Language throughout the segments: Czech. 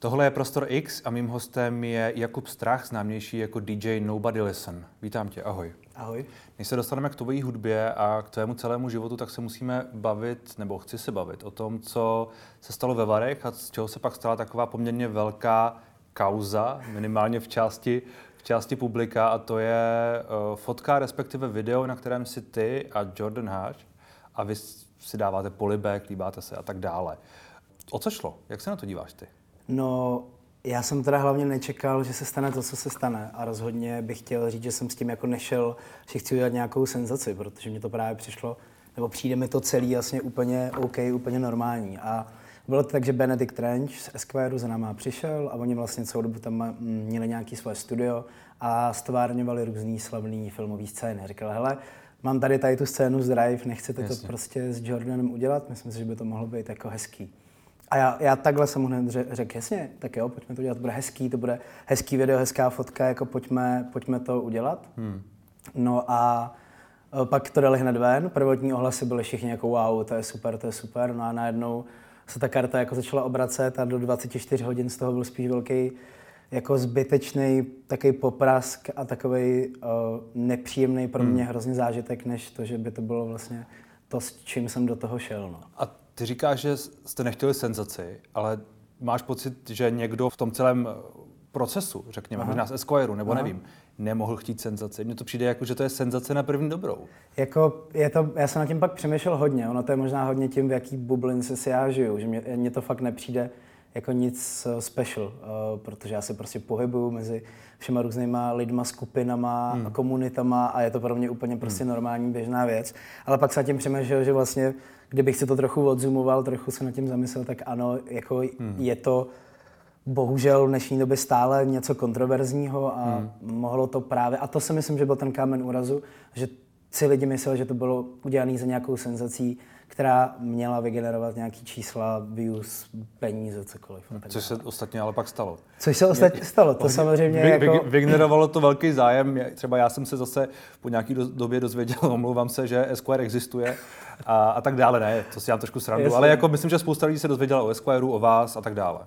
Tohle je Prostor X a mým hostem je Jakub Strach, známější jako DJ Nobody Listen. Vítám tě, ahoj. Ahoj. Než se dostaneme k tvojí hudbě a k tvému celému životu, tak se musíme bavit, nebo chci se bavit o tom, co se stalo ve Varech a z čeho se pak stala taková poměrně velká kauza, minimálně v části, v části publika, a to je uh, fotka, respektive video, na kterém si ty a Jordan Hatch a vy si dáváte polibek, líbáte se a tak dále. O co šlo? Jak se na to díváš ty? No, já jsem teda hlavně nečekal, že se stane to, co se stane. A rozhodně bych chtěl říct, že jsem s tím jako nešel, že chci udělat nějakou senzaci, protože mi to právě přišlo, nebo přijde mi to celý vlastně úplně OK, úplně normální. A bylo to tak, že Benedict Trench z Esquire za náma přišel a oni vlastně celou dobu tam měli nějaký svoje studio a stvárňovali různý slavný filmový scény. Říkal, hele, mám tady tady tu scénu z Drive, nechcete Jasně. to prostě s Jordanem udělat? Myslím si, že by to mohlo být jako hezký. A já, já takhle jsem mu hned řekl, jasně, tak jo, pojďme to udělat, to bude hezký, to bude hezký video, hezká fotka, jako pojďme, pojďme to udělat. Hmm. No a e, pak to dali hned ven, prvotní ohlasy byly všichni jako wow, to je super, to je super, no a najednou se ta karta jako začala obracet a do 24 hodin z toho byl spíš velký jako zbytečný takový poprask a takový uh, e, nepříjemný pro mě hmm. hrozně zážitek, než to, že by to bylo vlastně to, s čím jsem do toho šel. No. A ty říkáš, že jste nechtěli senzaci, ale máš pocit, že někdo v tom celém eh, procesu, řekněme, Aha. možná z Esquire, nebo Aha. nevím, nemohl chtít senzaci. Mně to přijde jako, že to je senzace na první dobrou. Jako je to, já jsem na tím pak přemýšlel hodně. Ono to je možná hodně tím, v jaký bublince si já žiju. Že mě, mě to fakt nepřijde jako nic eh, special, uh, protože já se prostě pohybuju mezi všema různýma lidma, skupinama hmm. a komunitama a je to pro mě úplně prostě hmm. normální běžná věc. Ale pak se tím přemýšlel, že vlastně, kdybych si to trochu odzumoval, trochu se nad tím zamyslel, tak ano, jako hmm. je to bohužel v dnešní době stále něco kontroverzního a hmm. mohlo to právě, a to si myslím, že byl ten kámen úrazu, že si lidi mysleli, že to bylo udělané za nějakou senzací, která měla vygenerovat nějaký čísla, views, peníze, cokoliv. Což se ostatně ale pak stalo. Což se ostatně stalo, to samozřejmě vy, jako... Vygenerovalo to velký zájem, třeba já jsem se zase po nějaký do, době dozvěděl, omlouvám se, že Esquire existuje a, a tak dále, ne, to si já trošku srandu, Jasně. ale jako myslím, že spousta lidí se dozvěděla o Esquireu, o vás a tak dále.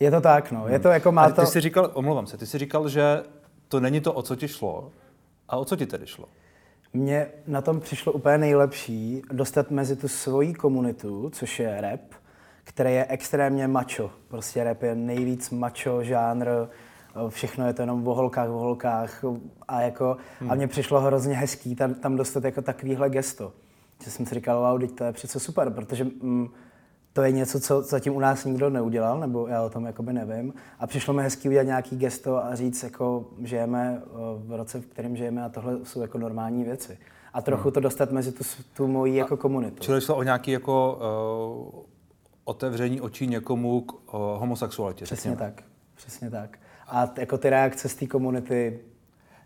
Je to tak, no, je to jako má to... Ty jsi říkal, omlouvám se, ty jsi říkal, že to není to, o co ti šlo, a o co ti tedy šlo? Mně na tom přišlo úplně nejlepší dostat mezi tu svoji komunitu, což je rap, který je extrémně macho. Prostě rap je nejvíc macho žánr, všechno je to jenom o holkách, o holkách a jako, hmm. a mně přišlo hrozně hezký tam, tam dostat jako takovýhle gesto. Že jsem si říkal, wow, teď to je přece super, protože mm, to je něco, co zatím u nás nikdo neudělal, nebo já o tom jakoby nevím. A přišlo mi hezký udělat nějaký gesto a říct, jako žijeme eh, v roce, v kterém žijeme a tohle jsou jako normální věci. A trochu hmm. to dostat mezi tu, tu moji jako komunitu. Čili šlo o nějaký jako uh, otevření očí někomu k uh, homosexualitě. Přesně řekněme. tak, přesně tak. A t- jako ty reakce z té komunity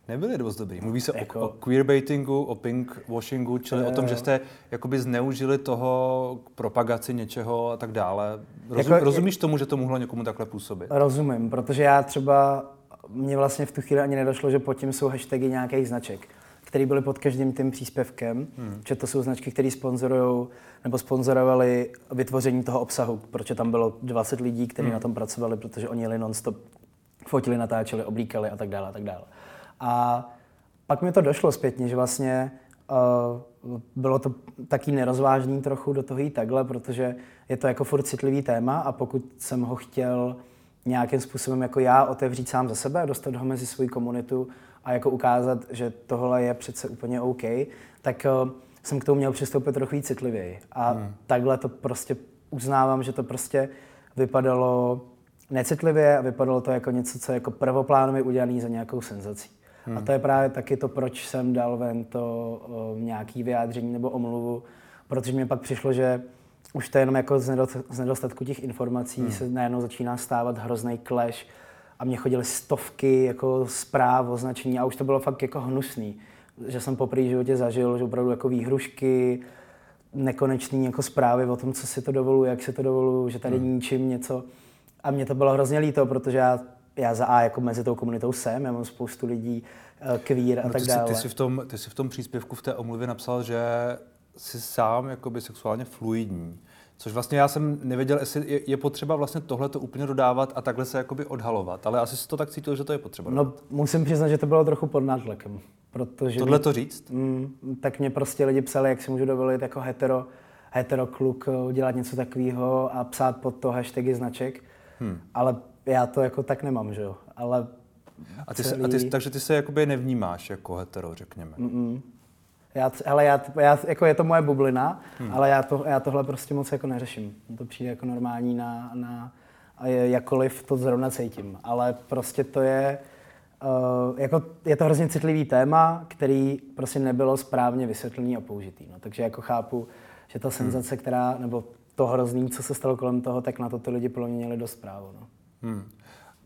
nebyly dost dobrý. Mluví se jako... o, o queerbaitingu, o pinkwashingu, čili je... o tom, že jste jakoby zneužili toho k propagaci něčeho a tak dále. Rozum, jako, rozumíš tomu, že to mohlo někomu takhle působit? Rozumím, protože já třeba, mně vlastně v tu chvíli ani nedošlo, že pod tím jsou hashtagy nějakých značek které byly pod každým tím příspěvkem, hmm. že to jsou značky, které sponzorují nebo sponzorovali vytvoření toho obsahu, protože tam bylo 20 lidí, kteří hmm. na tom pracovali, protože oni jeli non-stop, fotili, natáčeli, oblíkali a tak dále a tak dále. A pak mi to došlo zpětně, že vlastně uh, bylo to taky nerozvážný trochu do toho jít takhle, protože je to jako furt citlivý téma a pokud jsem ho chtěl nějakým způsobem jako já otevřít sám za sebe, dostat ho mezi svou komunitu a jako ukázat, že tohle je přece úplně OK, tak uh, jsem k tomu měl přistoupit trochu víc citlivěji. A hmm. takhle to prostě uznávám, že to prostě vypadalo necitlivě a vypadalo to jako něco, co je jako prvoplánově udělané za nějakou senzací. Hmm. A to je právě taky to, proč jsem dal ven to o, nějaký vyjádření nebo omluvu, protože mi pak přišlo, že už to jenom jako z nedostatku těch informací hmm. se najednou začíná stávat hrozný clash a mě chodily stovky jako zpráv, označení a už to bylo fakt jako hnusný. Že jsem po životě zažil, že opravdu jako výhrušky, nekonečný jako zprávy o tom, co si to dovoluje, jak se to dovoluje, že tady hmm. ničím něco. A mě to bylo hrozně líto, protože já já za A jako mezi tou komunitou jsem, já mám spoustu lidí uh, queer a no, tak ty dále. Jsi, ty, jsi v tom, ty jsi v tom příspěvku v té omluvě napsal, že jsi sám jakoby sexuálně fluidní, Což vlastně já jsem nevěděl, jestli je, potřeba vlastně tohle to úplně dodávat a takhle se jakoby odhalovat. Ale asi si to tak cítil, že to je potřeba. No, musím přiznat, že to bylo trochu pod nátlakem. Protože Tohle to říct? Mm, tak mě prostě lidi psali, jak si můžu dovolit jako hetero, hetero kluk udělat něco takového a psát pod to hashtagy značek. Hmm. Ale já to jako tak nemám, že jo. Ale a ty celý... se, a ty, takže ty se jakoby nevnímáš jako hetero, řekněme. Mm-mm. Já, ale já, já, jako je to moje bublina, hmm. ale já, to, já tohle prostě moc jako neřeším. To přijde jako normální na, na a je, jakkoliv to zrovna cítím. Ale prostě to je, uh, jako, je to hrozně citlivý téma, který prostě nebylo správně vysvětlený a použitý. No. Takže jako chápu, že ta senzace, hmm. která, nebo to hrozný, co se stalo kolem toho, tak na to ty lidi podle mě měli dost právo. No. Hmm.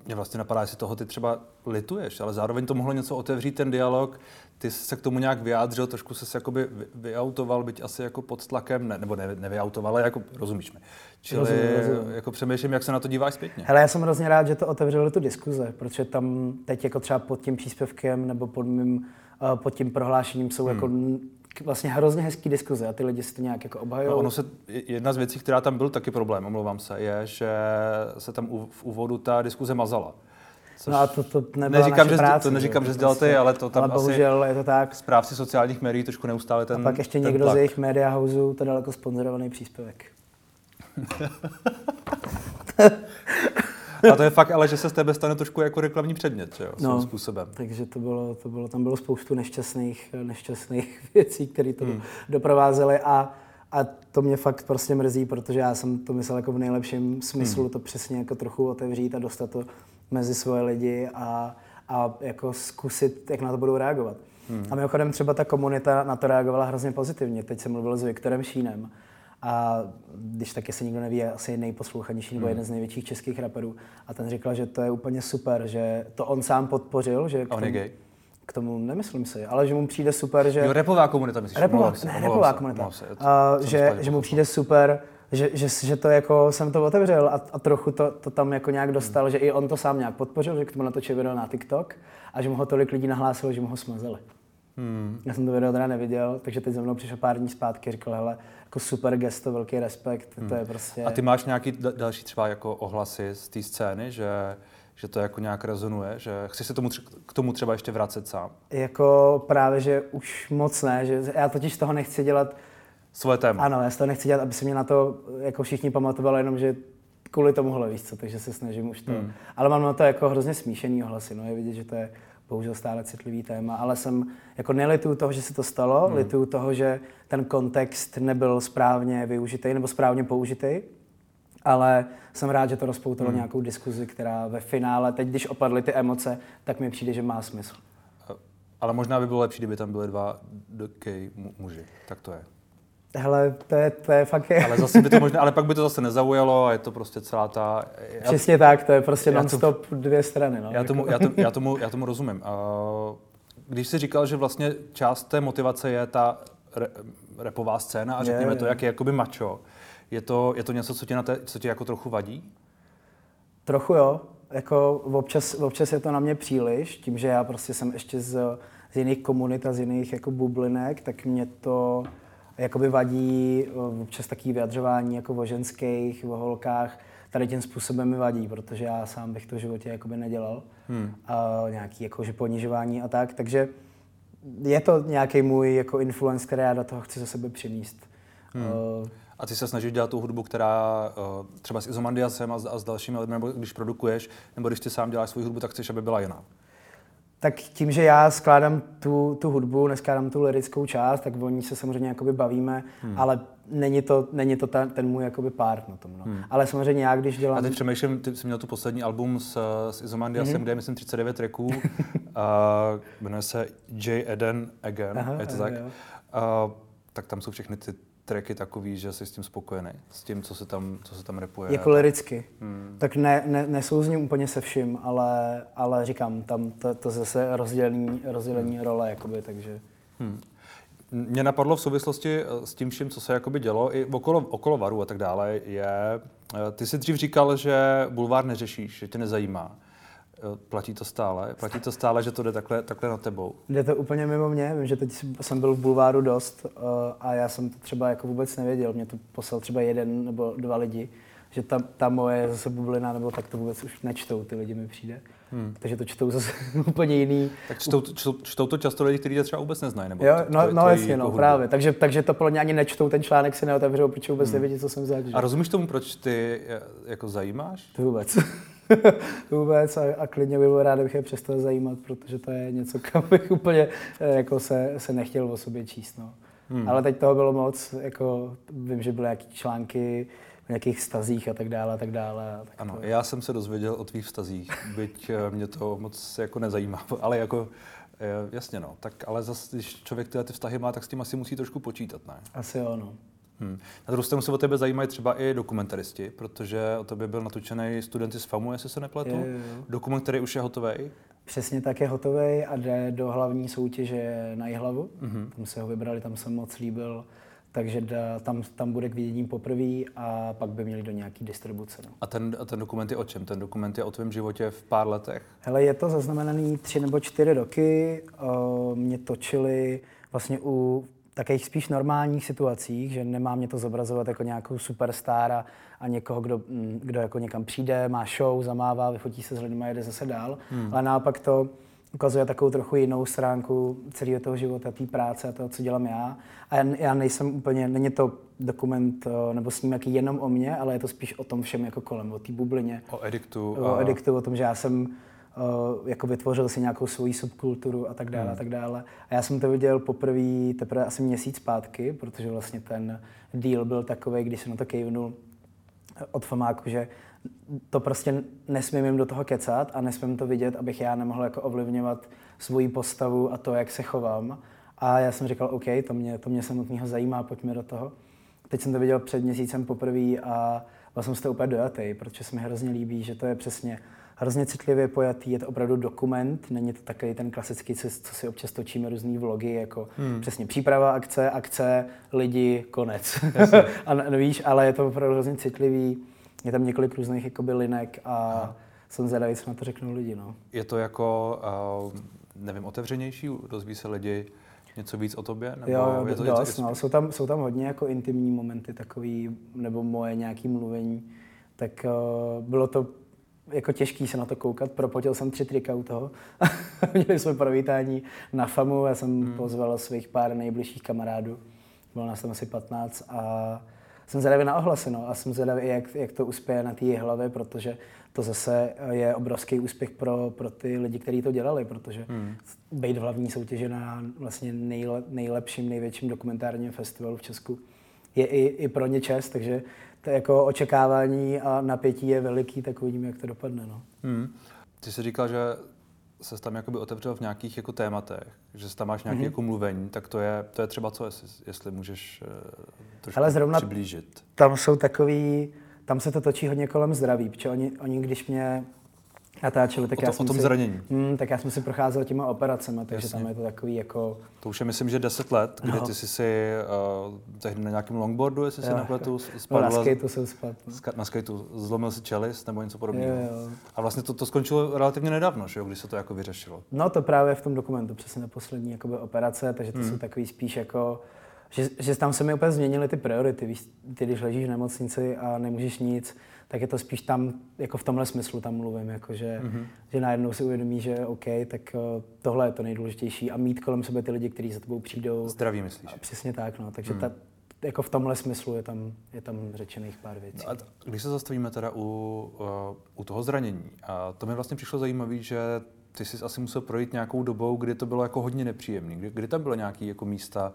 Mě vlastně napadá, jestli toho ty třeba lituješ, ale zároveň to mohlo něco otevřít ten dialog. Ty jsi se k tomu nějak vyjádřil, trošku se jakoby vyautoval, byť asi jako pod tlakem, ne, nebo ne, nevyautoval, ale jako rozumíš mi. Čili rozumím, rozumím. jako přemýšlím, jak se na to díváš zpětně. Hele, já jsem hrozně rád, že to otevřelo tu diskuze, protože tam teď jako třeba pod tím příspěvkem nebo pod mým uh, pod tím prohlášením jsou hmm. jako vlastně hrozně hezký diskuze a ty lidi si to nějak jako obhajují. No, ono se, jedna z věcí, která tam byl taky problém, omlouvám se, je, že se tam u, v úvodu ta diskuze mazala. Což no a to, to neříkám, že, práce, to neříkám, že dělal ty, ale to tam ale bohužel je to tak. Správci sociálních médií trošku neustále ten A pak ještě někdo tlak. z jejich media houseu to dal jako sponzorovaný příspěvek. A to je fakt, ale že se z tebe stane trošku jako reklamní předmět, že jo, no, způsobem. Takže to bylo, to bylo, tam bylo spoustu nešťastných, nešťastných věcí, které to hmm. doprovázely a, a to mě fakt prostě mrzí, protože já jsem to myslel jako v nejlepším smyslu hmm. to přesně jako trochu otevřít a dostat to mezi svoje lidi a, a jako zkusit, jak na to budou reagovat. Hmm. A mimochodem třeba ta komunita na to reagovala hrozně pozitivně. Teď jsem mluvil s Viktorem Šínem, a když tak se nikdo neví, je asi nejposlouchanější nebo hmm. jeden z největších českých raperů. A ten říkal, že to je úplně super, že to on sám podpořil. Že a on je gay? K tomu nemyslím si, ale že mu přijde super, že... Jo, repová komunita, myslíš? Repová, se, ne, repová se, komunita. Se, uh, že, že mu přijde super, že, že, že to jako jsem to otevřel a, a trochu to, to tam jako nějak dostal, hmm. že i on to sám nějak podpořil, že k tomu natočil video na TikTok a že mu ho tolik lidí nahlásilo, že mu ho smazali. Hmm. Já jsem to video teda neviděl, takže teď za mnou přišel pár dní zpátky a říkal, hele, jako super gesto, velký respekt, hmm. to je prostě... A ty máš nějaký další třeba jako ohlasy z té scény, že, že to jako nějak rezonuje, že chci se tomu, k tomu třeba ještě vracet sám? Jako právě, že už moc ne, že já totiž z toho nechci dělat... Svoje téma. Ano, já z toho nechci dělat, aby se mě na to jako všichni pamatovali, jenom že kvůli tomuhle, víš co, takže se snažím už to. Hmm. Ale mám na to jako hrozně smíšený ohlasy, no je vidět, že to je bohužel stále citlivý téma, ale jsem jako nelituju toho, že se to stalo, hmm. lituju toho, že ten kontext nebyl správně využitý nebo správně použitý, ale jsem rád, že to rozpoutalo hmm. nějakou diskuzi, která ve finále, teď když opadly ty emoce, tak mi přijde, že má smysl. Ale možná by bylo lepší, kdyby tam byly dva gay muži. Tak to je. Hele, to je, to je fakt... Ale, zase by to možná, ale pak by to zase nezaujalo a je to prostě celá ta... Já, Přesně tak, to je prostě non-stop dvě strany. No, já, tomu, já, tomu, já, tomu, já tomu rozumím. Když jsi říkal, že vlastně část té motivace je ta re, repová scéna a řekněme je, je. to, jak je jakoby macho, je to, je to něco, co tě, na té, co tě jako trochu vadí? Trochu jo. Jako občas, občas je to na mě příliš, tím, že já prostě jsem ještě z, z jiných komunit a z jiných jako bublinek, tak mě to jakoby vadí eh, občas takové vyjadřování jako o ženských, o holkách. Tady tím způsobem mi vadí, protože já sám bych to v životě jakoby nedělal. Hmm. A nějaký jakože ponižování a tak. Takže je to nějaký můj jako influence, který já do toho chci za sebe přinést. Hmm. Uh, a ty se snažíš dělat tu hudbu, která uh, třeba s Izomandiasem a s, a s dalšími lidmi, nebo když produkuješ, nebo když ty sám děláš svou hudbu, tak chceš, aby byla jiná tak tím, že já skládám tu, tu hudbu, neskládám tu lirickou část, tak o ní se samozřejmě jakoby bavíme, hmm. ale není to, není to ten, ten můj jakoby part na tom. No. Hmm. Ale samozřejmě já, když dělám... A teď přemýšlím, ty jsi měl tu poslední album s, s Izomandiasem, hmm kde je, myslím, 39 tracků, a jmenuje se J. Eden Again, Aha, je to tak? A, tak tam jsou všechny ty tracky takový, že jsi s tím spokojený, s tím, co se tam, co se tam repuje. Jako liricky. Hmm. Tak ne, ne, nesouzním úplně se vším, ale, ale říkám, tam to, to zase rozdělení, rozdělení hmm. role, jakoby, takže... Hmm. Mě napadlo v souvislosti eh, s tím vším, co se jakoby dělo, i okolo, okolo varu a tak dále, je, eh, ty jsi dřív říkal, že bulvár neřešíš, že tě nezajímá. Platí to stále? Platí to stále, že to jde takhle, takhle na tebou? Jde to úplně mimo mě. Vím, že teď jsem byl v bulváru dost uh, a já jsem to třeba jako vůbec nevěděl. Mě to poslal třeba jeden nebo dva lidi, že ta, ta moje zase bublina, nebo tak to vůbec už nečtou, ty lidi mi přijde. Hmm. Takže to čtou zase úplně jiný. Tak čtou, čtou, čtou to často lidi, kteří tě třeba vůbec neznají? Nebo jo, no, no jasně, no, právě. Takže, takže to podle mě ani nečtou, ten článek si neotevřou, protože vůbec hmm. nevědí, co jsem zač. A rozumíš tomu, proč ty eh, jako zajímáš? To vůbec. vůbec a, a klidně bych byl rád, kdybych je přestal zajímat, protože to je něco, kam bych úplně eh, jako se, se nechtěl o sobě číst. No. Hmm. Ale teď toho bylo moc, jako vím, že byly nějaké články, nějakých stazích a tak dále a tak dále. Tak ano, to... já jsem se dozvěděl o tvých vztazích, byť eh, mě to moc jako nezajímá, ale jako eh, jasně no, tak ale zase, když člověk tyhle ty vztahy má, tak s tím asi musí trošku počítat, ne? Asi jo, no. Hmm. Na druhou stranu se o tebe zajímají třeba i dokumentaristi, protože o tebe byl natočený studenty z FAMu, jestli se nepletu. Je, je, je. Dokument, který už je hotový. Přesně tak je hotový a jde do hlavní soutěže na Jihlavu. Mm-hmm. Tam se ho vybrali, tam jsem moc líbil takže da, tam, tam bude k vidění poprvé a pak by měli do nějaký distribuce. No. A, ten, a ten dokument je o čem? Ten dokument je o tvém životě v pár letech? Hele, je to zaznamenaný tři nebo čtyři roky. Uh, mě točili vlastně u takových spíš normálních situacích, že nemá mě to zobrazovat jako nějakou superstar a, někoho, kdo, mm, kdo jako někam přijde, má show, zamává, vyfotí se s lidmi a jede zase dál. Hmm. Ale naopak to ukazuje takovou trochu jinou stránku celého toho života, té práce a toho, co dělám já. A já, já nejsem úplně, není to dokument eh, nebo snímek jenom o mně, ale je to spíš o tom všem jako kolem, o té bublině. O ediktu. O a... ediktu, o tom, že já jsem jako vytvořil si nějakou svoji subkulturu a tak dále hmm. a tak dále. A já jsem to viděl poprvé teprve asi měsíc zpátky, protože vlastně ten deal byl takový, když jsem na to kejvnul od famáku, že to prostě nesmím jim do toho kecat a nesmím to vidět, abych já nemohl jako ovlivňovat svoji postavu a to, jak se chovám. A já jsem říkal, OK, to mě, to mě samotného zajímá, pojďme do toho. Teď jsem to viděl před měsícem poprvé a byl jsem z toho úplně dojatý, protože se mi hrozně líbí, že to je přesně hrozně citlivě pojatý, je to opravdu dokument, není to takový ten klasický, co, co si občas točíme různý vlogy, jako hmm. přesně příprava akce, akce, lidi, konec. a no, víš, ale je to opravdu hrozně citlivý je tam několik různých jakoby linek a Aha. jsem zvědavý, co na to řeknou lidi. No. Je to jako, uh, nevím, otevřenější? Dozví se lidi něco víc o tobě? Nebo jo, je to, dost, to, no. jsou, tam, jsou tam hodně jako intimní momenty takový, nebo moje nějaký mluvení. Tak uh, bylo to jako těžký se na to koukat. Propotil jsem tři trika u toho. Měli jsme provítání na FAMu, já jsem hmm. pozval svých pár nejbližších kamarádů. Bylo nás tam asi 15 a jsem zvědavý na ohlasy no, a jsem zvědavý, jak, jak to uspěje na té hlavě, protože to zase je obrovský úspěch pro, pro ty lidi, kteří to dělali, protože hmm. být v hlavní soutěži na vlastně nejle, nejlepším, největším dokumentárním festivalu v Česku je i, i pro ně čest, takže to jako očekávání a napětí je veliký, tak uvidíme, jak to dopadne. No. Hmm. Ty jsi říkal, že se tam jakoby otevřel v nějakých jako tématech, že tam máš nějaké mm-hmm. jako mluvení, tak to je, to je třeba co, jestli, jestli můžeš uh, trošku Ale zrovna přiblížit. Tam jsou takový, tam se to točí hodně kolem zdraví, protože oni, oni když mě natáčeli, tak o to, já jsem o tom si, zranění. Hmm, tak já jsem si procházel těma operacemi, takže Jasně. tam je to takový jako... To už je myslím, že 10 let, kdy no. ty jsi si uh, tehdy na nějakém longboardu, jestli si nepletu, spadl. No, na skateu jsem spadl. No. Na skateu zlomil si čelist nebo něco podobného. A vlastně to, to skončilo relativně nedávno, že jo, když se to jako vyřešilo. No to právě v tom dokumentu, přesně na poslední jakoby, operace, takže to hmm. jsou takový spíš jako že, že tam se mi úplně změnily ty priority. Víš, ty když ležíš v nemocnici a nemůžeš nic, tak je to spíš tam, jako v tomhle smyslu tam mluvím, jako že, mm-hmm. že najednou si uvědomí, že OK, tak uh, tohle je to nejdůležitější a mít kolem sebe ty lidi, kteří za tebou přijdou. Zdraví myslíš? A přesně tak, no. Takže mm. ta, jako v tomhle smyslu je tam, je tam řečených pár věcí. No a když se zastavíme teda u, uh, u toho zranění, a to mi vlastně přišlo zajímavé, že ty jsi asi musel projít nějakou dobou, kdy to bylo jako hodně nepříjemné. Kdy, kdy tam bylo nějaké jako místa,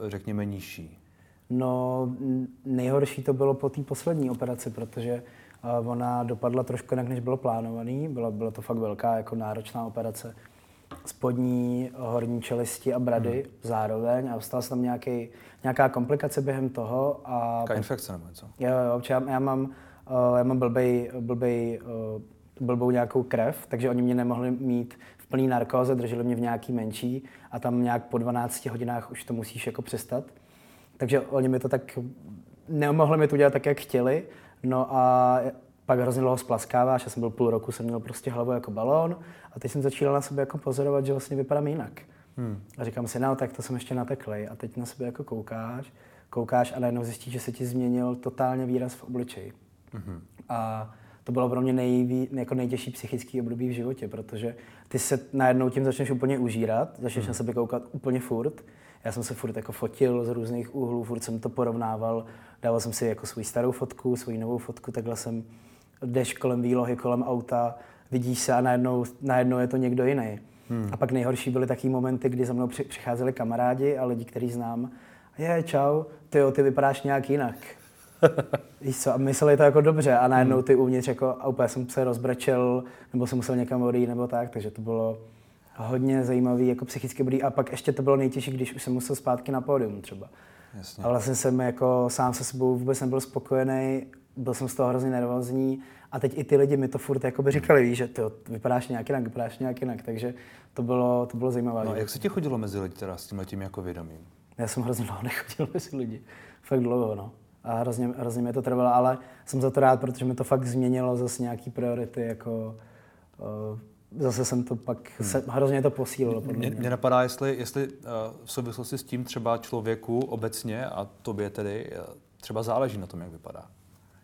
uh, řekněme, nižší? No, nejhorší to bylo po té poslední operaci, protože uh, ona dopadla trošku jinak, než bylo plánovaný. Byla, byla to fakt velká, jako náročná operace. Spodní, horní čelisti a brady hmm. zároveň a stala se tam nějaký, nějaká komplikace během toho. A Jaká infekce nebo něco? Jo, jo, já, já mám, uh, já mám blbej, blbej, uh, blbou nějakou krev, takže oni mě nemohli mít v plný narkóze, drželi mě v nějaký menší a tam nějak po 12 hodinách už to musíš jako přestat. Takže oni mi to tak, nemohli mi to dělat tak, jak chtěli. No a pak hrozně dlouho splaskáváš, já jsem byl půl roku, jsem měl prostě hlavu jako balón a teď jsem začal na sebe jako pozorovat, že vlastně vypadám jinak. Hmm. A říkám si, no tak to jsem ještě nateklej a teď na sebe jako koukáš, koukáš a najednou zjistíš, že se ti změnil totálně výraz v obličeji. Hmm. A to bylo pro mě nejví, jako nejtěžší psychický období v životě, protože ty se najednou tím začneš úplně užírat, začneš hmm. na sebe koukat úplně furt. Já jsem se furt jako fotil z různých úhlů, furt jsem to porovnával, dával jsem si jako svou starou fotku, svou novou fotku, takhle jsem jdeš kolem výlohy, kolem auta, vidíš se a najednou, najednou je to někdo jiný. Hmm. A pak nejhorší byly taky momenty, kdy za mnou přicházeli kamarádi a lidi, který znám. Je, čau, ty jo, ty vypadáš nějak jinak. Víš co, a mysleli to jako dobře a najednou hmm. ty uvnitř jako, a úplně jsem se rozbrečel, nebo jsem musel někam odejít, nebo tak, takže to bylo hodně zajímavý jako psychicky bodí. A pak ještě to bylo nejtěžší, když už jsem musel zpátky na pódium třeba. Jasně. A vlastně jsem jako sám se sebou vůbec nebyl spokojený, byl jsem z toho hrozně nervózní a teď i ty lidi mi to furt jako by říkali, víš, že ty vypadáš nějak jinak, vypadáš nějak jinak, takže to bylo, to bylo zajímavé. No, jak se ti chodilo mezi lidi teda s tím letím jako vědomím? Já jsem hrozně dlouho nechodil mezi lidi, fakt dlouho, no. A hrozně, hrozně mě to trvalo, ale jsem za to rád, protože mi to fakt změnilo zase nějaký priority, jako uh, zase jsem to pak, hmm. se, hrozně to posílilo. Mě, mě napadá, jestli, jestli uh, v souvislosti s tím třeba člověku obecně a tobě tedy uh, třeba záleží na tom, jak vypadá.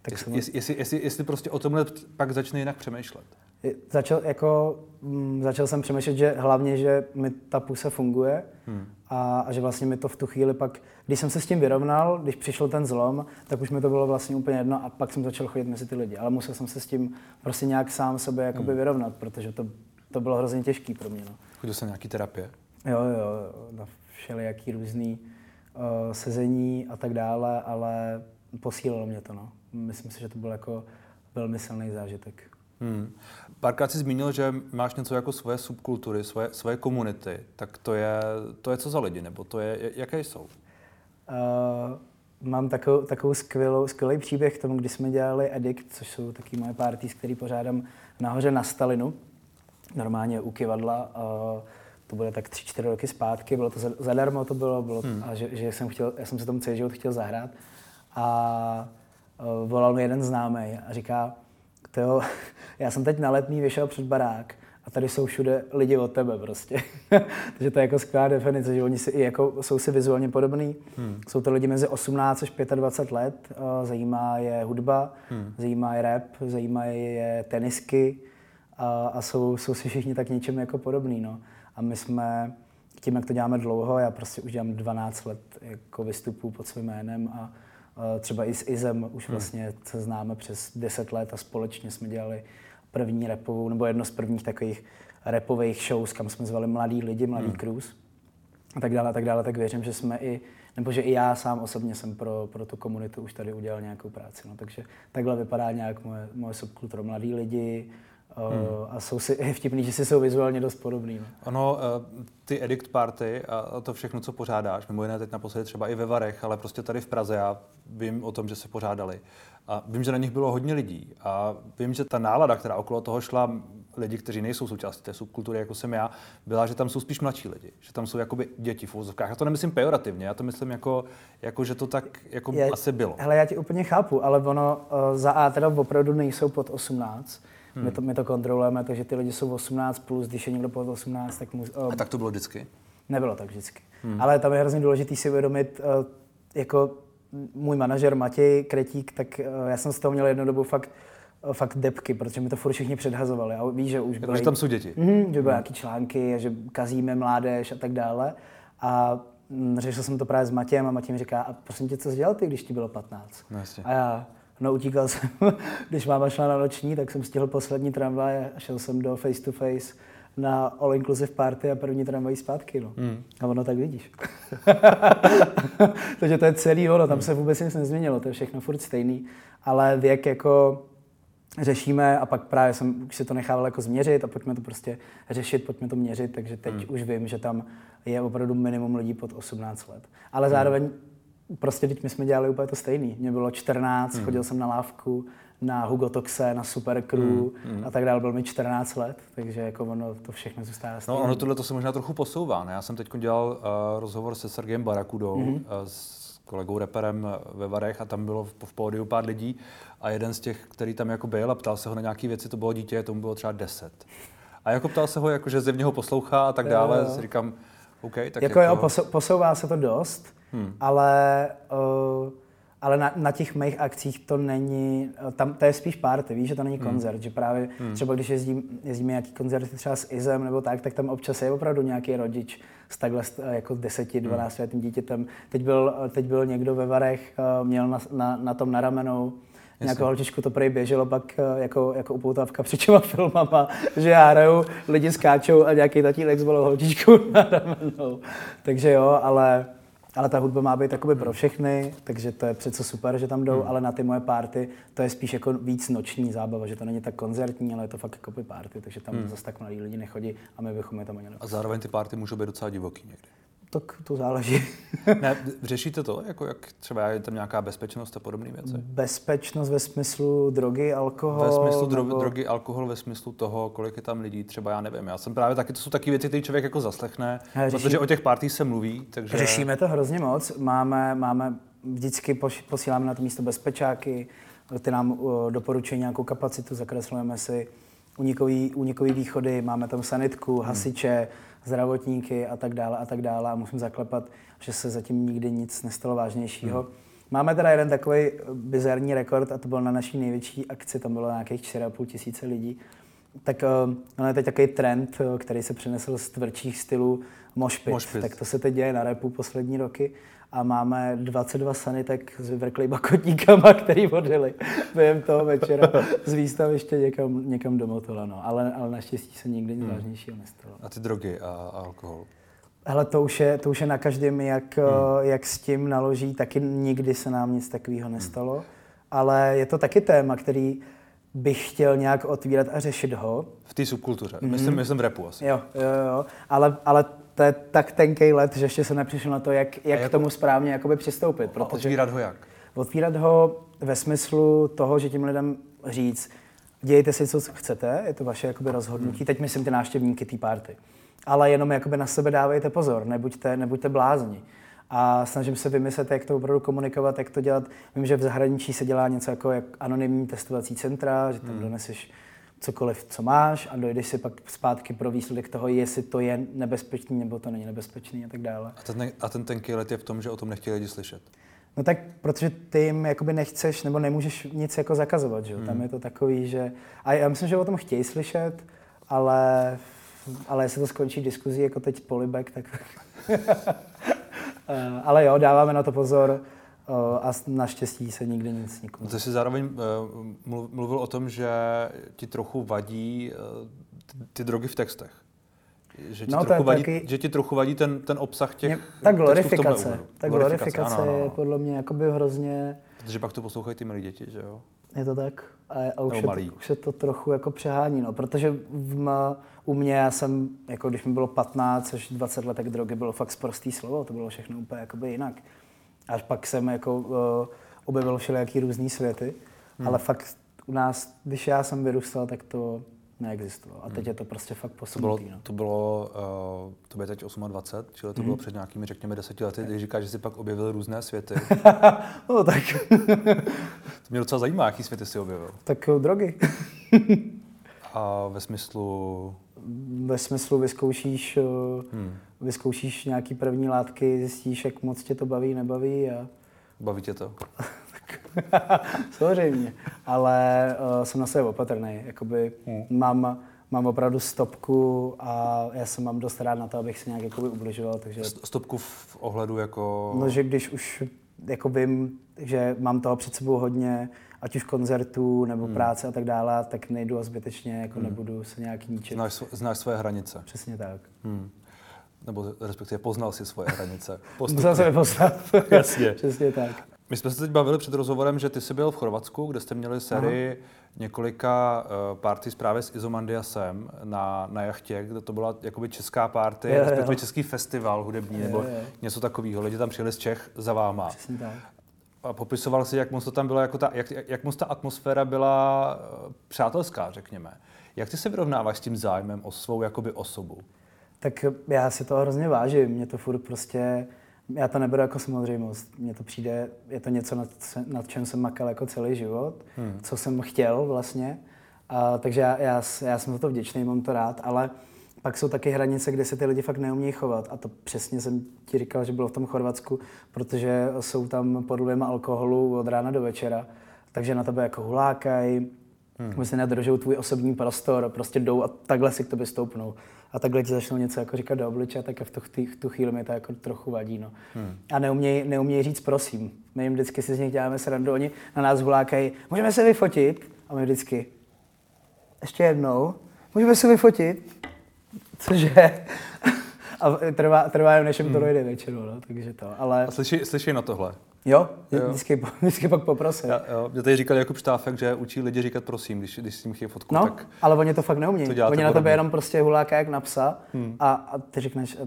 Tak jestli, jestli, jestli, jestli, jestli prostě o tomhle pak začne jinak přemýšlet. Začal, jako, m, začal jsem přemýšlet, že hlavně, že mi ta puse funguje hmm. a, a, že vlastně mi to v tu chvíli pak, když jsem se s tím vyrovnal, když přišel ten zlom, tak už mi to bylo vlastně úplně jedno a pak jsem začal chodit mezi ty lidi. Ale musel jsem se s tím prostě nějak sám sobě jakoby hmm. vyrovnat, protože to, to bylo hrozně těžký pro mě. No. Chodil jsem nějaký terapie? Jo, jo, na všelijaký různý uh, sezení a tak dále, ale posílilo mě to. No. Myslím si, že to byl jako velmi silný zážitek. Hmm. Párkrát jsi zmínil, že máš něco jako svoje subkultury, svoje, svoje komunity. Tak to je, to je co za lidi, nebo to je, jaké jsou? Uh, mám takovou, takovou skvělou, skvělý příběh k tomu, kdy jsme dělali Edict, což jsou taky moje party, který pořádám nahoře na Stalinu, normálně u kivadla. Uh, to bude tak tři, čtyři roky zpátky, bylo to zadarmo to bylo, bylo hmm. a že, že, jsem chtěl, já jsem se tomu celý život chtěl zahrát. A uh, volal mi jeden známý a říká, to já jsem teď na letní vyšel před barák a tady jsou všude lidi od tebe prostě. Takže to je jako skvělá definice, že oni si i jako, jsou si vizuálně podobní. Hmm. Jsou to lidi mezi 18 až 25 let, zajímá je hudba, hmm. zajímá je rap, zajímá je tenisky a, a jsou, jsou si všichni tak něčem jako podobný. No. A my jsme tím, jak to děláme dlouho, já prostě už dělám 12 let jako vystupů pod svým jménem a Třeba i s Izem už hmm. vlastně se známe přes 10 let a společně jsme dělali první repovou, nebo jedno z prvních takových repových shows, kam jsme zvali mladý lidi, mladý hmm. cruise a tak dále, a tak dále, tak věřím, že jsme i, nebo že i já sám osobně jsem pro, pro tu komunitu už tady udělal nějakou práci. No, takže takhle vypadá nějak moje, moje subkultura. Mladí lidi, Hmm. A jsou si, je vtipný, že si jsou vizuálně dost podobný. No. Ono, eh, ty Edict Party a to všechno, co pořádáš, mimo jiné teď naposledy třeba i ve Varech, ale prostě tady v Praze, já vím o tom, že se pořádali. A vím, že na nich bylo hodně lidí. A vím, že ta nálada, která okolo toho šla, lidi, kteří nejsou součástí té subkultury, jako jsem já, byla, že tam jsou spíš mladší lidi, že tam jsou jakoby děti v úzovkách. Já to nemyslím pejorativně, já to myslím jako, jako že to tak jako já, asi bylo. Hele, já ti úplně chápu, ale ono uh, za A teda opravdu nejsou pod 18. Hmm. My, to, my to kontrolujeme, takže ty lidi jsou 18 plus, když je někdo pod 18, tak mu... Uh, A tak to bylo vždycky? Nebylo tak vždycky. Hmm. Ale tam je hrozně důležité si uvědomit, uh, jako můj manažer Matěj Kretík, tak uh, já jsem z toho měl jednu dobu fakt fakt depky, protože mi to furt všichni předhazovali. A víš, že už byly... Že tam jsou děti. Mm, že byly hmm. nějaké články, že kazíme mládež a tak dále. A mm, řešil jsem to právě s Matějem a Matěj mi říká, a prosím tě, co jsi dělal ty, když ti bylo 15? No, a já, No utíkal jsem, když máma šla na noční, tak jsem stihl poslední tramvaj a šel jsem do face to face na all inclusive party a první tramvaj zpátky. No. Mm. A ono tak vidíš. Takže to je celý ono, tam se vůbec nic nezměnilo, to je všechno furt stejný. Ale věk jako řešíme a pak právě jsem už si to nechával jako změřit a pojďme to prostě řešit, pojďme to měřit, takže teď mm. už vím, že tam je opravdu minimum lidí pod 18 let. Ale mm. zároveň prostě teď my jsme dělali úplně to stejný. Mě bylo 14, hmm. chodil jsem na lávku, na Hugo Toxe, na Super Crew hmm. hmm. a tak dále. Byl mi 14 let, takže jako ono to všechno zůstává stejný. No ono tohle to se možná trochu posouvá. Ne? Já jsem teď dělal uh, rozhovor se Sergejem Barakudou, hmm. uh, s kolegou reperem ve Varech a tam bylo v, v pódiu pár lidí a jeden z těch, který tam jako byl a ptal se ho na nějaké věci, to bylo dítě, tomu bylo třeba 10. A jako ptal se ho, jako, že zjevně ho poslouchá a tak dále, jo, jo. si říkám, OK, tak jako, jako... jo, posouvá se to dost, hmm. ale uh, ale na, na těch mých akcích to není, tam, to je spíš party, víš, že to není hmm. koncert, že právě hmm. třeba když jezdím, jezdíme nějaký koncerty třeba s Izem nebo tak, tak tam občas je opravdu nějaký rodič s takhle jako 10, 12 hmm. letým dítětem. Teď byl, teď byl někdo ve Varech, eh, měl na, na, na tom na ramenou nějakou holčičku to prej běželo pak eh, jako, jako upoutávka před těma filmama, že já hraju, lidi skáčou a nějaký tatínek zvolil holčičku na ramenou. Takže jo, ale ale ta hudba má být jakoby pro všechny, takže to je přece super, že tam jdou, hmm. ale na ty moje párty to je spíš jako víc noční zábava, že to není tak koncertní, ale je to fakt jako párty, takže tam hmm. zase tak mladí lidi nechodí a my bychom je tam ani A zároveň ty párty můžou být docela divoký někdy. Tak to záleží. ne, řešíte to, jako jak třeba je tam nějaká bezpečnost a podobné věci? Bezpečnost ve smyslu drogy, alkohol? Ve smyslu dro- nebo... drogy, alkohol, ve smyslu toho, kolik je tam lidí, třeba já nevím. Já jsem právě taky, to jsou taky věci, které člověk jako zaslechne, Řeší... protože o těch partích se mluví. Takže... Řešíme to hrozně moc. Máme, máme vždycky posíláme na to místo bezpečáky, ty nám uh, doporučují nějakou kapacitu, zakreslujeme si unikový, unikový východy, máme tam sanitku, hmm. hasiče, hmm zdravotníky a tak dále a tak dále a musím zaklepat, že se zatím nikdy nic nestalo vážnějšího. Hmm. Máme teda jeden takový bizarní rekord a to byl na naší největší akci, tam bylo nějakých 4,5 tisíce lidí. Tak uh, je teď takový trend, eh, který se přinesl z tvrdších stylů mošpit. mošpit. Tak to se teď děje na repu poslední roky a máme 22 sanitek s vyvrklejma kotníkama, který odjeli během toho večera z výstaviště někam, někam do Motola. No. Ale, ale naštěstí se nikdy nic hmm. vážnějšího nestalo. A ty drogy a, a alkohol? Hele, to už je, to už je na každém, jak, hmm. jak s tím naloží. Taky nikdy se nám nic takového hmm. nestalo. Hmm. Ale je to taky téma, který bych chtěl nějak otvírat a řešit ho. V té subkultuře. Mm-hmm. Myslím, myslím v repu asi. Jo, jo, jo. Ale, ale to je tak tenký let, že ještě se nepřišel na to, jak, jak k tomu správně jakoby přistoupit. Protože otvírat ho jak? Otvírat ho ve smyslu toho, že tím lidem říct, dějte si, co chcete, je to vaše jakoby rozhodnutí. Hmm. Teď myslím ty návštěvníky té party. Ale jenom jakoby na sebe dávejte pozor, nebuďte, nebuďte blázni. A snažím se vymyslet, jak to opravdu komunikovat, jak to dělat. Vím, že v zahraničí se dělá něco jako jak anonymní testovací centra, že tam hmm. doneseš cokoliv, co máš a dojdeš si pak zpátky pro výsledek toho, jestli to je nebezpečný nebo to není nebezpečný a tak dále. A ten, a ten tenký let je v tom, že o tom nechtějí lidi slyšet? No tak, protože ty jim jakoby nechceš nebo nemůžeš nic jako zakazovat, že? Hmm. Tam je to takový, že... A já myslím, že o tom chtějí slyšet, ale, ale jestli to skončí diskuzí jako teď polibek, tak... Eh, ale jo, dáváme na to pozor a naštěstí se nikdy nic nikomu. Ty jsi zároveň eh, mluvil o tom, že ti trochu vadí eh, ty drogy v textech. Že ti, no, trochu, vadí, taky... že ti trochu vadí ten, ten obsah těch Ta glorifikace. Ta glorifikace ano, ano. je podle mě jakoby hrozně... Protože pak to poslouchají ty malí děti, že jo? Je to tak. A, a už, je to, už se to trochu jako přehání, no, protože v, u mě já jsem, jako když mi bylo 15 až 20 let, tak drogy bylo fakt prostý slovo, to bylo všechno úplně jakoby jinak. Až pak jsem jako uh, objevil všelijaký různý světy, hmm. ale fakt u nás, když já jsem vyrůstal, tak to neexistovalo. A teď hmm. je to prostě fakt posunutý. To bylo, no. to, bylo uh, to bylo teď 28, čili to hmm. bylo před nějakými, řekněme, deseti lety, když říkáš, že jsi pak objevil různé světy. no tak. to mě docela zajímá, jaký světy jsi objevil. Tak uh, drogy. A ve smyslu? Ve smyslu vyzkoušíš, eh, hmm. vyzkoušíš nějaký první látky, zjistíš, jak moc tě to baví, nebaví a... Baví tě to? Samozřejmě, ale uh, jsem na sebe opatrný. Jakoby hmm. mám, mám opravdu stopku a já jsem mám dost rád na to, abych se nějak jakoby ubližoval. Takže... Stopku v ohledu jako... No, že když už jako vím, že mám toho před sebou hodně, ať už koncertů nebo hmm. práce a tak dále, tak nejdu a zbytečně jako hmm. nebudu se nějak ničit. Znáš, znáš svoje hranice. Přesně tak. Hmm. Nebo respektive poznal si svoje hranice. Musel jsem je poznat. Jasně. Přesně tak. My jsme se teď bavili před rozhovorem, že ty jsi byl v Chorvatsku, kde jste měli sérii Aha. několika uh, party právě s Izomandiasem na, na jachtě, kde to byla jakoby česká party, respektive český festival hudební je, nebo je. něco takového. Lidi tam přijeli z Čech za váma. Přesně tak a popisoval si, jak moc to tam bylo, jako ta, jak, jak moc ta atmosféra byla eh, přátelská, řekněme. Jak ty se vyrovnáváš s tím zájmem o svou jakoby osobu? Tak já si to hrozně vážím. Mě to furt prostě já to neberu jako samozřejmost. Mně to přijde, je to něco, nad, nad čem jsem makal jako celý život, hmm. co jsem chtěl vlastně. A, takže já, já, já jsem za to vděčný, mám to rád, ale pak jsou taky hranice, kde se ty lidi fakt neumí chovat. A to přesně jsem ti říkal, že bylo v tom Chorvatsku, protože jsou tam pod vlivem alkoholu od rána do večera. Takže na tebe jako hulákají, hmm. myslím, nedržou tvůj osobní prostor, prostě jdou a takhle si k tobě stoupnou. A takhle ti začnou něco jako říkat do obliče, tak v tu, v tu chvíli mi to jako trochu vadí. No. Hmm. A neumějí neuměj říct prosím. My jim vždycky si z nich děláme srandu, oni na nás hulákají, můžeme se vyfotit? A my vždycky, ještě jednou, můžeme se vyfotit? Cože? A trvá, trvá jen, než jim to hmm. dojde většinou, no, takže to. Ale... A slyší, slyší na tohle? Jo, jo. Vždycky, vždycky pak poprosím. Já, jo. Mě tady říkal Jakub Štáfek, že učí lidi říkat prosím, když, když si jim chtějí fotku. No, tak ale oni to fakt neumí. To oni na tebe jenom prostě huláka jak na psa hmm. a, a ty řekneš,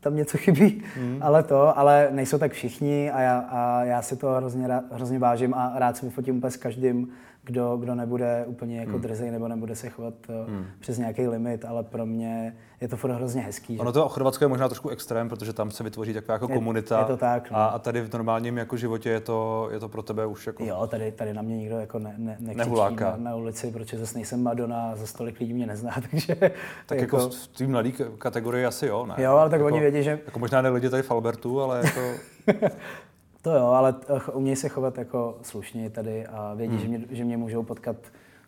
tam něco chybí, hmm. ale to, ale nejsou tak všichni a já, a já si to hrozně, hrozně vážím a rád se vyfotím úplně s každým, kdo, kdo nebude úplně jako hmm. drzej nebo nebude se chovat eh, hmm. přes nějaký limit, ale pro mě je to furt hrozně hezký. Že? Ono to Chorvatsko je možná trošku extrém, protože tam se vytvoří taková jako je, komunita. Je to tak. No. A, a, tady v normálním jako životě je to, je to pro tebe už jako... Jo, tady, tady na mě nikdo jako ne, ne, na, na, ulici, protože zase nejsem Madonna, za stolik lidí mě nezná, takže... Tak jako, jako v té mladé kategorii asi jo, ne? Jo, ale tak jako, oni vědí, že... Jako možná ne lidi tady v Albertu, ale jako... To jo, ale eh, umějí se chovat jako slušně tady a vědí, hmm. že, mě, že mě můžou potkat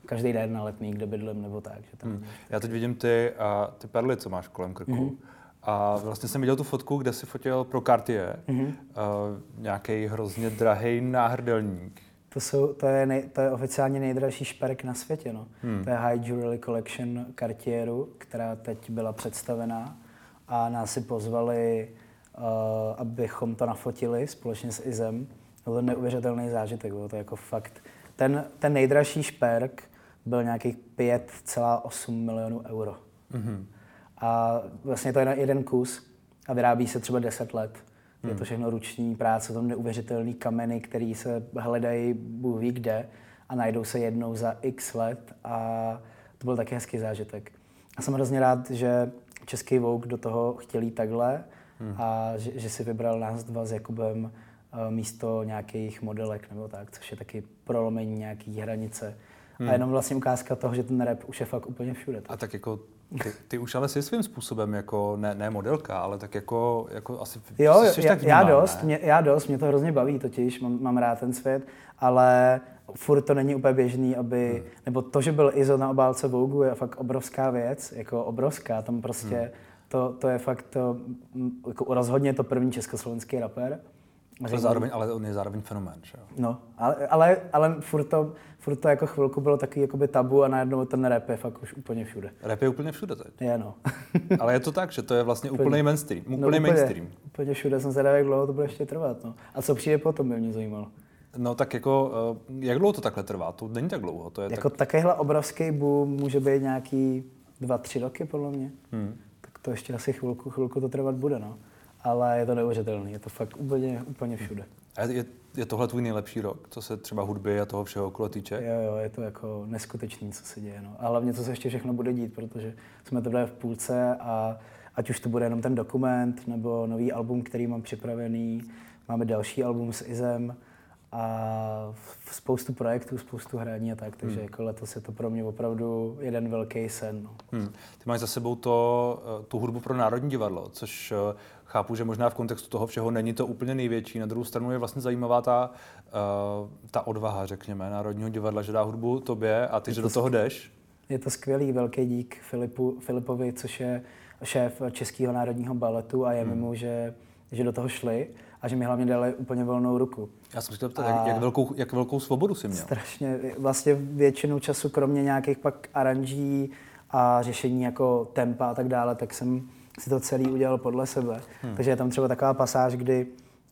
každý den na letný, kde bydlím nebo tak. Že tam... hmm. Já teď vidím ty, a ty perly, co máš kolem krku. Hmm. A vlastně jsem viděl tu fotku, kde si fotil pro Cartier mm-hmm. uh, nějaký hrozně drahý náhrdelník. To, jsou, to, je nej, to je oficiálně nejdražší šperk na světě. No. Hmm. To je High Jewelry Collection Cartieru, která teď byla představená a nás si pozvali Eh, abychom to nafotili společně s Izem. Byl to neuvěřitelný zážitek, bylo to jako fakt. Ten, ten nejdražší šperk byl nějakých 5,8 milionů euro. Mm-hmm. A vlastně to je jeden kus a vyrábí se třeba 10 let. Mm. Je to hmm. všechno ruční práce, tam neuvěřitelný kameny, které se hledají Bůh ví kde a najdou se jednou za x let a to byl taky hezký zážitek. A jsem hrozně rád, že český Vogue do toho chtěl jít takhle hmm. a že, že si vybral nás dva s Jakubem eh, místo nějakých modelek nebo tak, což je taky prolomení nějaký hranice. Hmm. A jenom vlastně ukázka toho, že ten rap už je fakt úplně všude. Tak. A tak jako ty, ty už ale jsi svým způsobem jako, ne, ne modelka, ale tak jako, jako asi Jo, jsi já, tak vnímá, já dost, mě, já dost, mě to hrozně baví totiž, mám, mám rád ten svět, ale furt to není úplně běžný, aby, hmm. nebo to, že byl Izo na obálce Vogue je fakt obrovská věc, jako obrovská, tam prostě hmm to, to je fakt to, jako rozhodně to první československý rapper. Ale, zároveň, ale on je zároveň fenomén, že jo? No, ale, ale, ale furt, to, furt to jako chvilku bylo taky jakoby tabu a najednou ten rap je fakt už úplně všude. Rap je úplně všude teď. Je, no. ale je to tak, že to je vlastně úplně, úplný mainstream. Úplný no, úplně, mainstream. Úplně všude, jsem zvědavý, jak dlouho to bude ještě trvat. No. A co přijde potom, by mě zajímalo. No tak jako, eh, jak dlouho to takhle trvá? To není tak dlouho. To je jako tak... takovýhle obrovský boom může být nějaký dva, tři roky, podle mě. Hmm to ještě asi chvilku, chvilku to trvat bude, no. Ale je to neuvěřitelné, je to fakt úplně, úplně všude. A je, je tohle tvůj nejlepší rok, co se třeba hudby a toho všeho okolo týče? Jo, jo, je to jako neskutečný, co se děje. No. A hlavně, co se ještě všechno bude dít, protože jsme teprve v půlce a ať už to bude jenom ten dokument nebo nový album, který mám připravený, máme další album s Izem, a spoustu projektů, spoustu hraní a tak, takže hmm. jako letos je to pro mě opravdu jeden velký sen. No. Hmm. Ty máš za sebou to, eh, tu hudbu pro Národní divadlo, což eh, chápu, že možná v kontextu toho všeho není to úplně největší. Na druhou stranu je vlastně zajímavá ta, uh, ta odvaha, řekněme, Národního divadla, že dá hudbu tobě a ty, je že do toho jdeš. Je to skvělý, velký dík Filipu, Filipovi, což je šéf Českého národního baletu a je hmm. mimo, že, že do toho šli a že mi hlavně dali úplně volnou ruku. Já jsem chtěl ptát, jak, jak, velkou, jak velkou svobodu si měl? Strašně. Vlastně většinu času, kromě nějakých pak aranží a řešení jako tempa a tak dále, tak jsem si to celý udělal podle sebe. Hmm. Takže je tam třeba taková pasáž, kdy,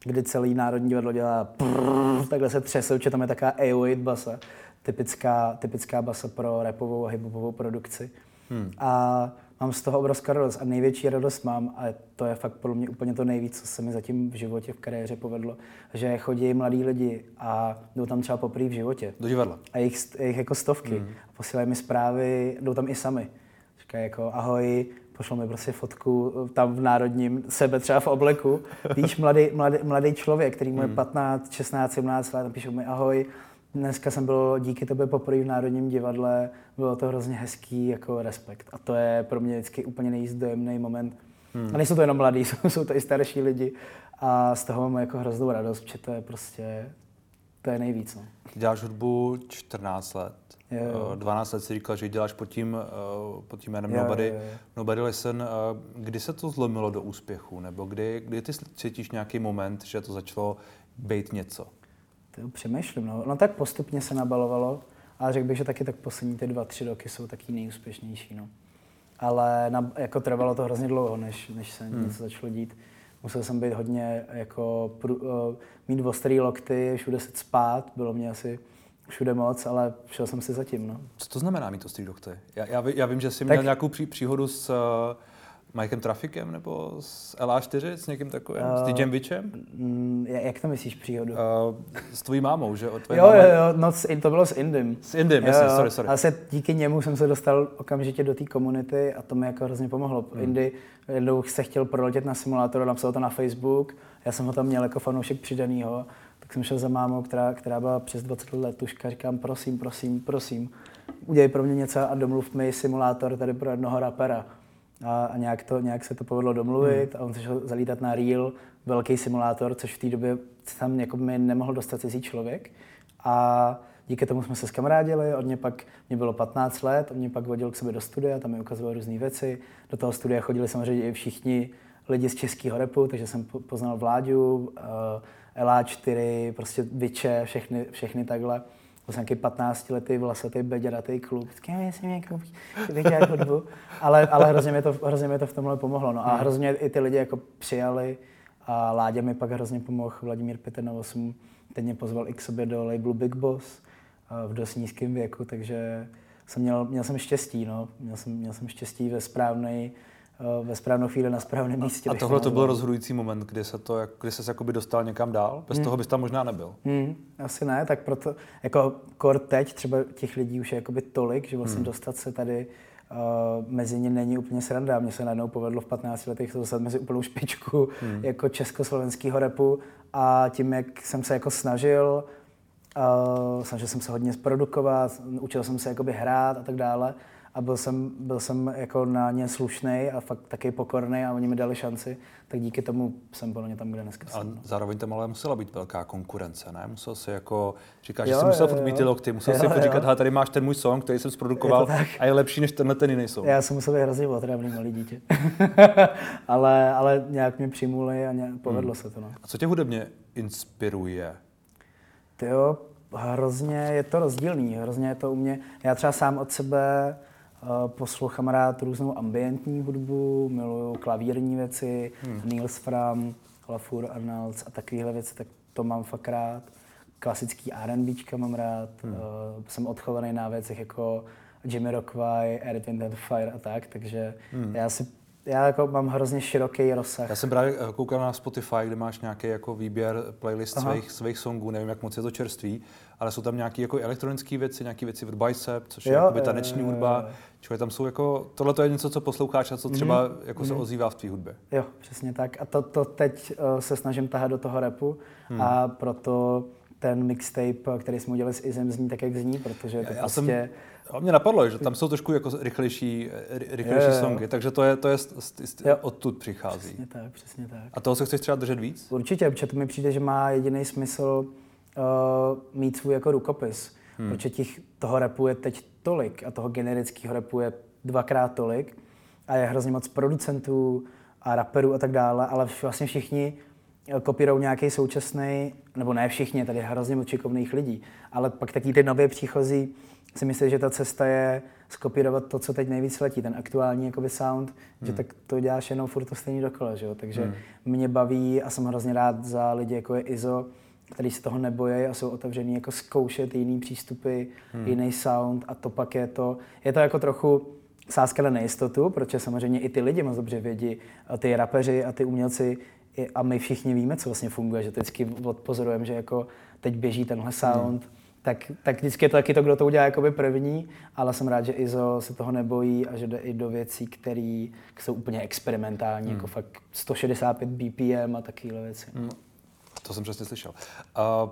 kdy celý Národní divadlo dělá prrr, takhle se třese, že tam je taková A8 basa, typická, typická basa pro repovou a hiphopovou produkci. Hmm. A mám z toho obrovskou radost a největší radost mám, a to je fakt pro mě úplně to nejvíc, co se mi zatím v životě, v kariéře povedlo, že chodí mladí lidi a jdou tam třeba poprvé v životě. Do divadla. A jich, jich jako stovky. Mm. A posílají mi zprávy, jdou tam i sami. Říkají jako ahoj, pošlo mi prostě fotku eh, tam v národním sebe třeba v obleku. Víš, mladý, mladý, mladý člověk, který mu je 15, 16, 17 let, píšou mi ahoj, dneska jsem byl díky tobě poprvé v Národním divadle, bylo to hrozně hezký jako respekt. A to je pro mě vždycky úplně nejzdojemný moment. Hmm. A nejsou to jenom mladí, jsou, jsou to i starší lidi. A z toho mám jako hroznou radost, protože to je prostě, to je nejvíc. No. Děláš hudbu 14 let. Jo, jo. 12 let si říkal, že děláš pod tím, eh, pod tím jménem Jo, Nobody, jo, jo. Nobody Listen. Eh, Kdy se to zlomilo do úspěchu? Nebo kdy, kdy ty cítíš nějaký moment, že to začalo být něco? To přemýšlím, no. no tak postupně se nabalovalo, ale řekl bych, že taky tak poslední ty dva, tři roky jsou taky nejúspěšnější, no. Ale na, jako trvalo to hrozně dlouho, než, než se hmm. něco začalo dít. Musel jsem být hodně, jako, pru, uh, mít ostrý lokty, všude se spát, bylo mě asi všude moc, ale šel jsem si zatím, no. Co to znamená mít ostrý dokty? Já, já, já vím, že jsi Tak- měl nějakou pří, příhodu s uh, Mikem Trafikem nebo s LA4, s někým takovým, s Eh, DJem Witchem? Mm, ja- jak to myslíš příhodu? Uh, s tvojí mámou, že? O jo, máma- jo, jo, no, to bylo s Indym. S Indym, jasně, sorry, sorry. Ale se díky němu jsem se dostal okamžitě do té komunity a to mi jako hrozně pomohlo. Hmm. Indy jednou se chtěl proletět na simulátor, napsal to na Facebook, já jsem ho tam měl jako fanoušek přidanýho, tak jsem šel za mámou, která, která byla přes 20 let tuška, říkám, prosím, prosím, prosím, udělej pro mě něco a domluv mi simulátor tady pro jednoho rapera. A, a nějak, to, nějak se to povedlo domluvit a on se šel zalítat na Real, velký simulátor, což v té době tam jako mi nemohl dostat cizí člověk. A díky tomu jsme se skamarádili, od mě pak, mě bylo 15 let, on mě pak vodil k sobě do studia, tam mi ukazoval různé věci. Do toho studia chodili samozřejmě i všichni lidi z českého repu, takže jsem po- poznal Vláďu, uh, LA4, prostě Viče, všechny, všechny takhle. Byl jsem nějaký 15 letý vlasatý beďaratý kluk. Vždycky, já jsem nějakou dělat hudbu. Ale, ale hrozně, mi to, hrozně mi to v tomhle pomohlo. No. A hrozně i ty lidi jako přijali. A Láďa mi pak hrozně pomohl, Vladimír Petr Novosum. Teď mě pozval i k sobě do labelu Big Boss v dost nízkém věku, takže jsem měl, měl jsem štěstí, no. Měl jsem, měl jsem štěstí ve správnej, ve správnou chvíli na správném místě. A tohle to byl rozhodující moment, kdy se to, jak- kdy se jakoby dostal někam dál? Bez toho bys tam možná nebyl. Hmm, asi ne, tak proto, jako kor teď třeba těch lidí už je jakoby tolik, že vlastně hmm. dostat se tady uh, mezi ně není úplně sranda. Mně se najednou povedlo v 15 letech se dostat mezi úplnou špičku hmm. jako československého repu a tím, jak jsem se jako snažil, uh, snažil jsem se hodně zprodukovat, učil jsem se jakoby hrát a tak dále a byl jsem, byl jsem jako na ně slušný a fakt taky pokorný a oni mi dali šanci, tak díky tomu jsem podle mě tam, kde dneska A jsem. no. zároveň tam ale musela být velká konkurence, ne? Musel si jako, říkáš, že jsi musel jo, furt jo. mít ty lokty, musel Jo, si jo. říkat, tady máš ten můj song, který jsem zprodukoval Je a je lepší než tenhle ten jiný song. Já jsem musel být hrozně otravný malý dítě. ale, ale nějak mě přijmuli a nějak, povedlo se to. No. A co tě hudebně inspiruje? Ty jo, hrozně je to rozdílný, hrozně je to u mě. Já třeba sám od sebe poslouchám rád různou ambientní hudbu, miluju klavírní věci, hmm. Niels Fram, Lafur Arnolds a takovéhle věci, tak to mám fakt rád. Klasický R&Bčka mám rád, hmm. uh, jsem odchovaný na věcech jako Jimmy Rockway, Earth, Wind and Fire a tak, takže hmm. já si já jako mám hrozně široký rozsah. Já jsem právě eh, koukal na Spotify, kde máš nějaký jako výběr playlist svých, svých songů, nevím, jak moc je to čerství, ale jsou tam nějaké jako elektronické věci, nějaké věci od Bicep, což je Jo, jakoby jo, taneční jo, hudba. Čili tam jsou jako, tohle to je něco, co posloucháš a co třeba Mhm. jako se ozývá v tvý hudbě. Jo, přesně tak. A to, to teď uh, se snažím tahat do toho repu hmm. a proto ten mixtape, který jsme udělali s Izem, zní tak, jak zní, protože to Já prostě... jsem, a mě napadlo, že tam jsou trošku jako rychlejší, ry- rychlejší jo. songy, takže to je, to je, st- st- st- odtud přichází. Přesně tak, přesně tak. A toho se chceš třeba držet víc? Určitě, protože to mi přijde, že má jediný smysl uh, mít svůj jako rukopis. Hmm. Protože těch, toho repu je teď tolik a toho generického repu je dvakrát tolik a je hrozně moc producentů a raperů a tak dále, ale vlastně všichni eh, kopírou nějaký současný, nebo ne všichni, tady je hrozně moc šikovných lidí, ale pak taky ty nově příchozí si myslí, že ta cesta je skopírovat to, co teď nejvíc letí, ten aktuální jakoby sound, hmm. že tak to děláš jenom furt to stejný dokola, že jo? takže hmm. mě baví a jsem hrozně rád za lidi, jako je Izo, který se toho nebojí a jsou otevřený jako zkoušet jiný přístupy, hmm. jiný sound a to pak je to, je to jako trochu sázka na nejistotu, protože samozřejmě i ty lidi moc dobře vědí, a ty rapeři a ty umělci a my všichni víme, co vlastně funguje, že to vždycky odpozorujeme, že jako teď běží tenhle sound, hmm. Tak, tak vždycky je to taky to, kdo to udělá jakoby první, ale jsem rád, že Izo se toho nebojí a že jde i do věcí, které jsou úplně experimentální, jako hmm. jako fakt 165 BPM a takovéhle věci. Hmm. To jsem přesně slyšel. Uh,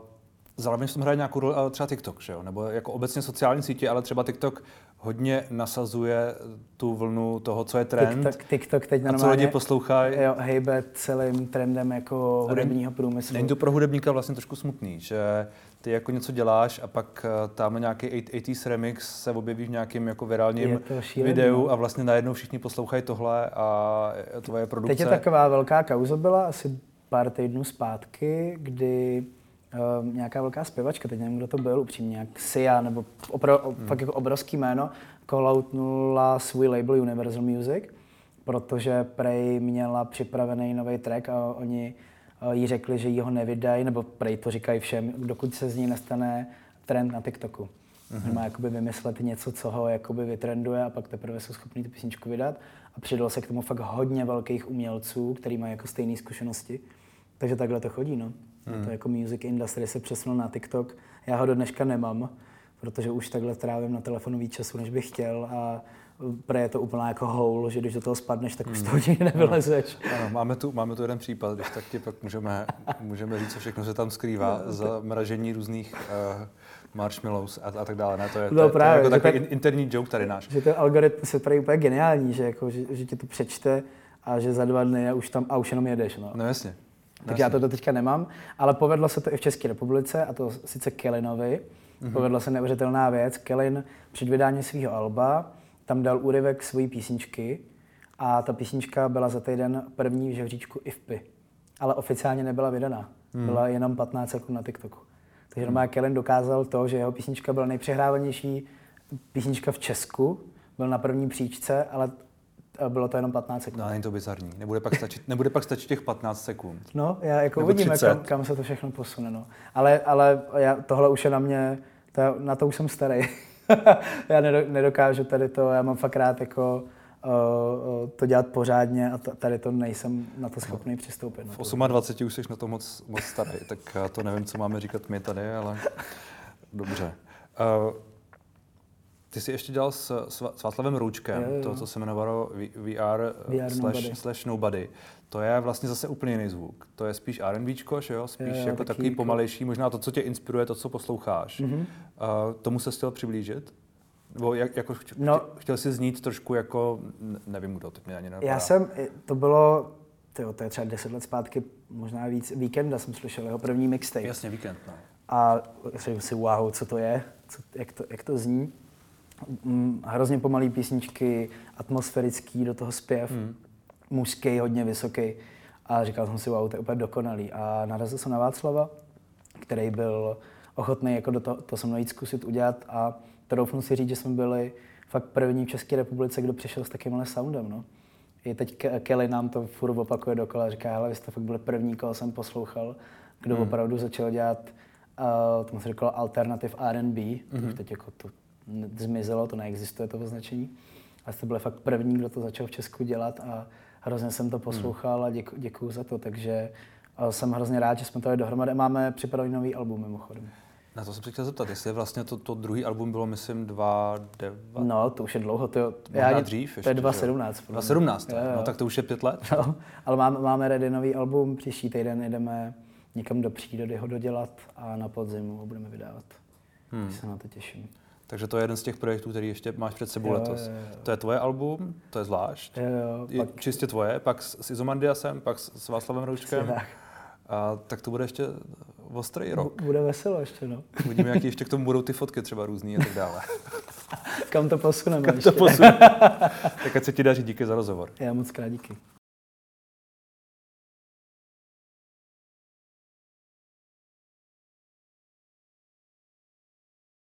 zároveň tom hraje nějakou roli třeba TikTok, že jo? nebo jako obecně sociální sítě, ale třeba TikTok hodně nasazuje tu vlnu toho, co je trend. TikTok, TikTok teď normálně, a co lidi poslouchají. Jo, hejbe celým trendem jako hudebního průmyslu. Není to pro hudebníka vlastně trošku smutný, že ty jako něco děláš a pak eh, tam nějaký 80s remix se objeví v nějakém jako virálním videu no. a vlastně najednou všichni poslouchají tohle a tvoje produkce. Teď je taková velká kauza byla asi pár týdnů zpátky, kdy uh, nějaká velká zpěvačka, teď nevím, kdo to byl upřímně, nějak Sia, nebo opro, hmm. fakt jako obrovský jméno, calloutnula svůj label Universal Music, protože Prey měla připravený nový track a oni jí řekli, že jí ho nevydají, nebo Prey to říkají všem, dokud se z ní nestane trend na TikToku. Mm-hmm. Má jakoby vymyslet něco, co ho jakoby vytrenduje a pak teprve jsou schopni tu písničku vydat. A přidal se k tomu fakt hodně velkých umělců, který mají jako stejné zkušenosti. Takže takhle to chodí, no. Hmm. To jako music industry se přesunul na TikTok. Já ho do dneška nemám, protože už takhle trávím na telefonu víc času, než bych chtěl a pro je to úplná jako houl, že když do toho spadneš, tak už z toho nikdy nevylezeš. Ano, ano, máme, tu, máme tu jeden případ, když tak ti pak můžeme, můžeme říct, co všechno se tam skrývá no, za mražení různých uh, marshmallows a, a tak dále. Ne? To je, no, to, právě, to je jako takový tak, interní joke tady náš. Že ten algoritmus je tady úplně geniální, že, jako, že, že ti to přečte a že za dva dny a už tam a už jenom jedeš. No, no jasně. Tak jasně. já to do teďka nemám, ale povedlo se to i v České republice, a to sice Kellinovi. Mm-hmm. Povedla se neuvěřitelná věc. Kellin před vydáním svého alba tam dal úryvek své písničky a ta písnička byla za týden první v žebříčku IFPy. Ale oficiálně nebyla vydaná. Mm. Byla jenom 15 sekund na TikToku. Takže mm. normálně Kellen dokázal to, že jeho písnička byla nejpřehrávanější písnička v Česku, byl na první příčce, ale bylo to jenom 15 sekund. No, není to bizarní. Nebude pak stačit, nebude pak stačit těch 15 sekund. No, já jako uvidíme, kam, kam, se to všechno posune. No. Ale, ale já, tohle už je na mě, to, na to už jsem starý. já nedokážu tady to, já mám fakt rád jako to dělat pořádně a tady to nejsem na to schopný no. přistoupit. V 28 už jsi na to moc, moc starý, tak já to nevím, co máme říkat my tady, ale dobře. Uh, ty jsi ještě dělal s, s Václavem Roučkem, jo, jo. to, co se jmenovalo VR, VR slash, nobody. slash Nobody. To je vlastně zase úplně jiný zvuk. To je spíš R&Bčko, že jo? Spíš jo, jako taky takový jako... pomalejší, možná to, co tě inspiruje, to, co posloucháš. Mm-hmm. Uh, tomu se chtěl přiblížit? Nebo jak, jako chtěl, no, chtěl jsi znít trošku jako, nevím kdo, to mě ani nenapadá. Já jsem, to bylo, tyjo, to je třeba deset let zpátky, možná víc, Víkenda jsem slyšel, jeho první mixtape. Jasně, Víkend, no. A řekl si, wow, co to je, co, jak, to, jak to zní. Mm, hrozně pomalý písničky, atmosférický, do toho zpěv, mm. Mužský, hodně vysoký. A říkal jsem si, wow, to je úplně dokonalý. A narazil jsem na Václava, který byl ochotný jako do toho, to se mnou jít zkusit udělat a troufnu si říct, že jsme byli fakt první v České republice, kdo přišel s takovýmhle soundem. No. I teď Kelly nám to furt opakuje dokola, říká, hele, vy jste fakt byli první, koho jsem poslouchal, kdo hmm. opravdu začal dělat, uh, tomu se říkalo alternative R&B, hmm. teď jako to zmizelo, to neexistuje to označení. A jste byli fakt první, kdo to začal v Česku dělat a hrozně jsem to poslouchal a děku, děkuju za to, takže jsem hrozně rád, že jsme to dohromady. Máme připravený nový album mimochodem. Na to jsem se chtěl zeptat, jestli vlastně to, to druhý album bylo, myslím, 2009? No, to už je dlouho. To, já, já dřív ještě, To je 2017. 2017, jo, jo. no tak to už je pět let. No, ale máme, máme ready nový album, příští týden jdeme někam do přírody ho dodělat a na podzimu ho budeme vydávat. Hmm. Se na to těším. Takže to je jeden z těch projektů, který ještě máš před sebou jo, letos. Jo, jo. To je tvoje album, to je zvlášť. Jo, jo, je pak... čistě tvoje, pak s Izomandiasem, pak s Václavem Roučkem. A tak to bude ještě ostrý rok. Bude veselo ještě, no. Uvidíme, jaký ještě k tomu budou ty fotky třeba různý a tak dále. Kam to posuneme Kam to posuneme. tak ať se ti daří, díky za rozhovor. Já moc krát díky.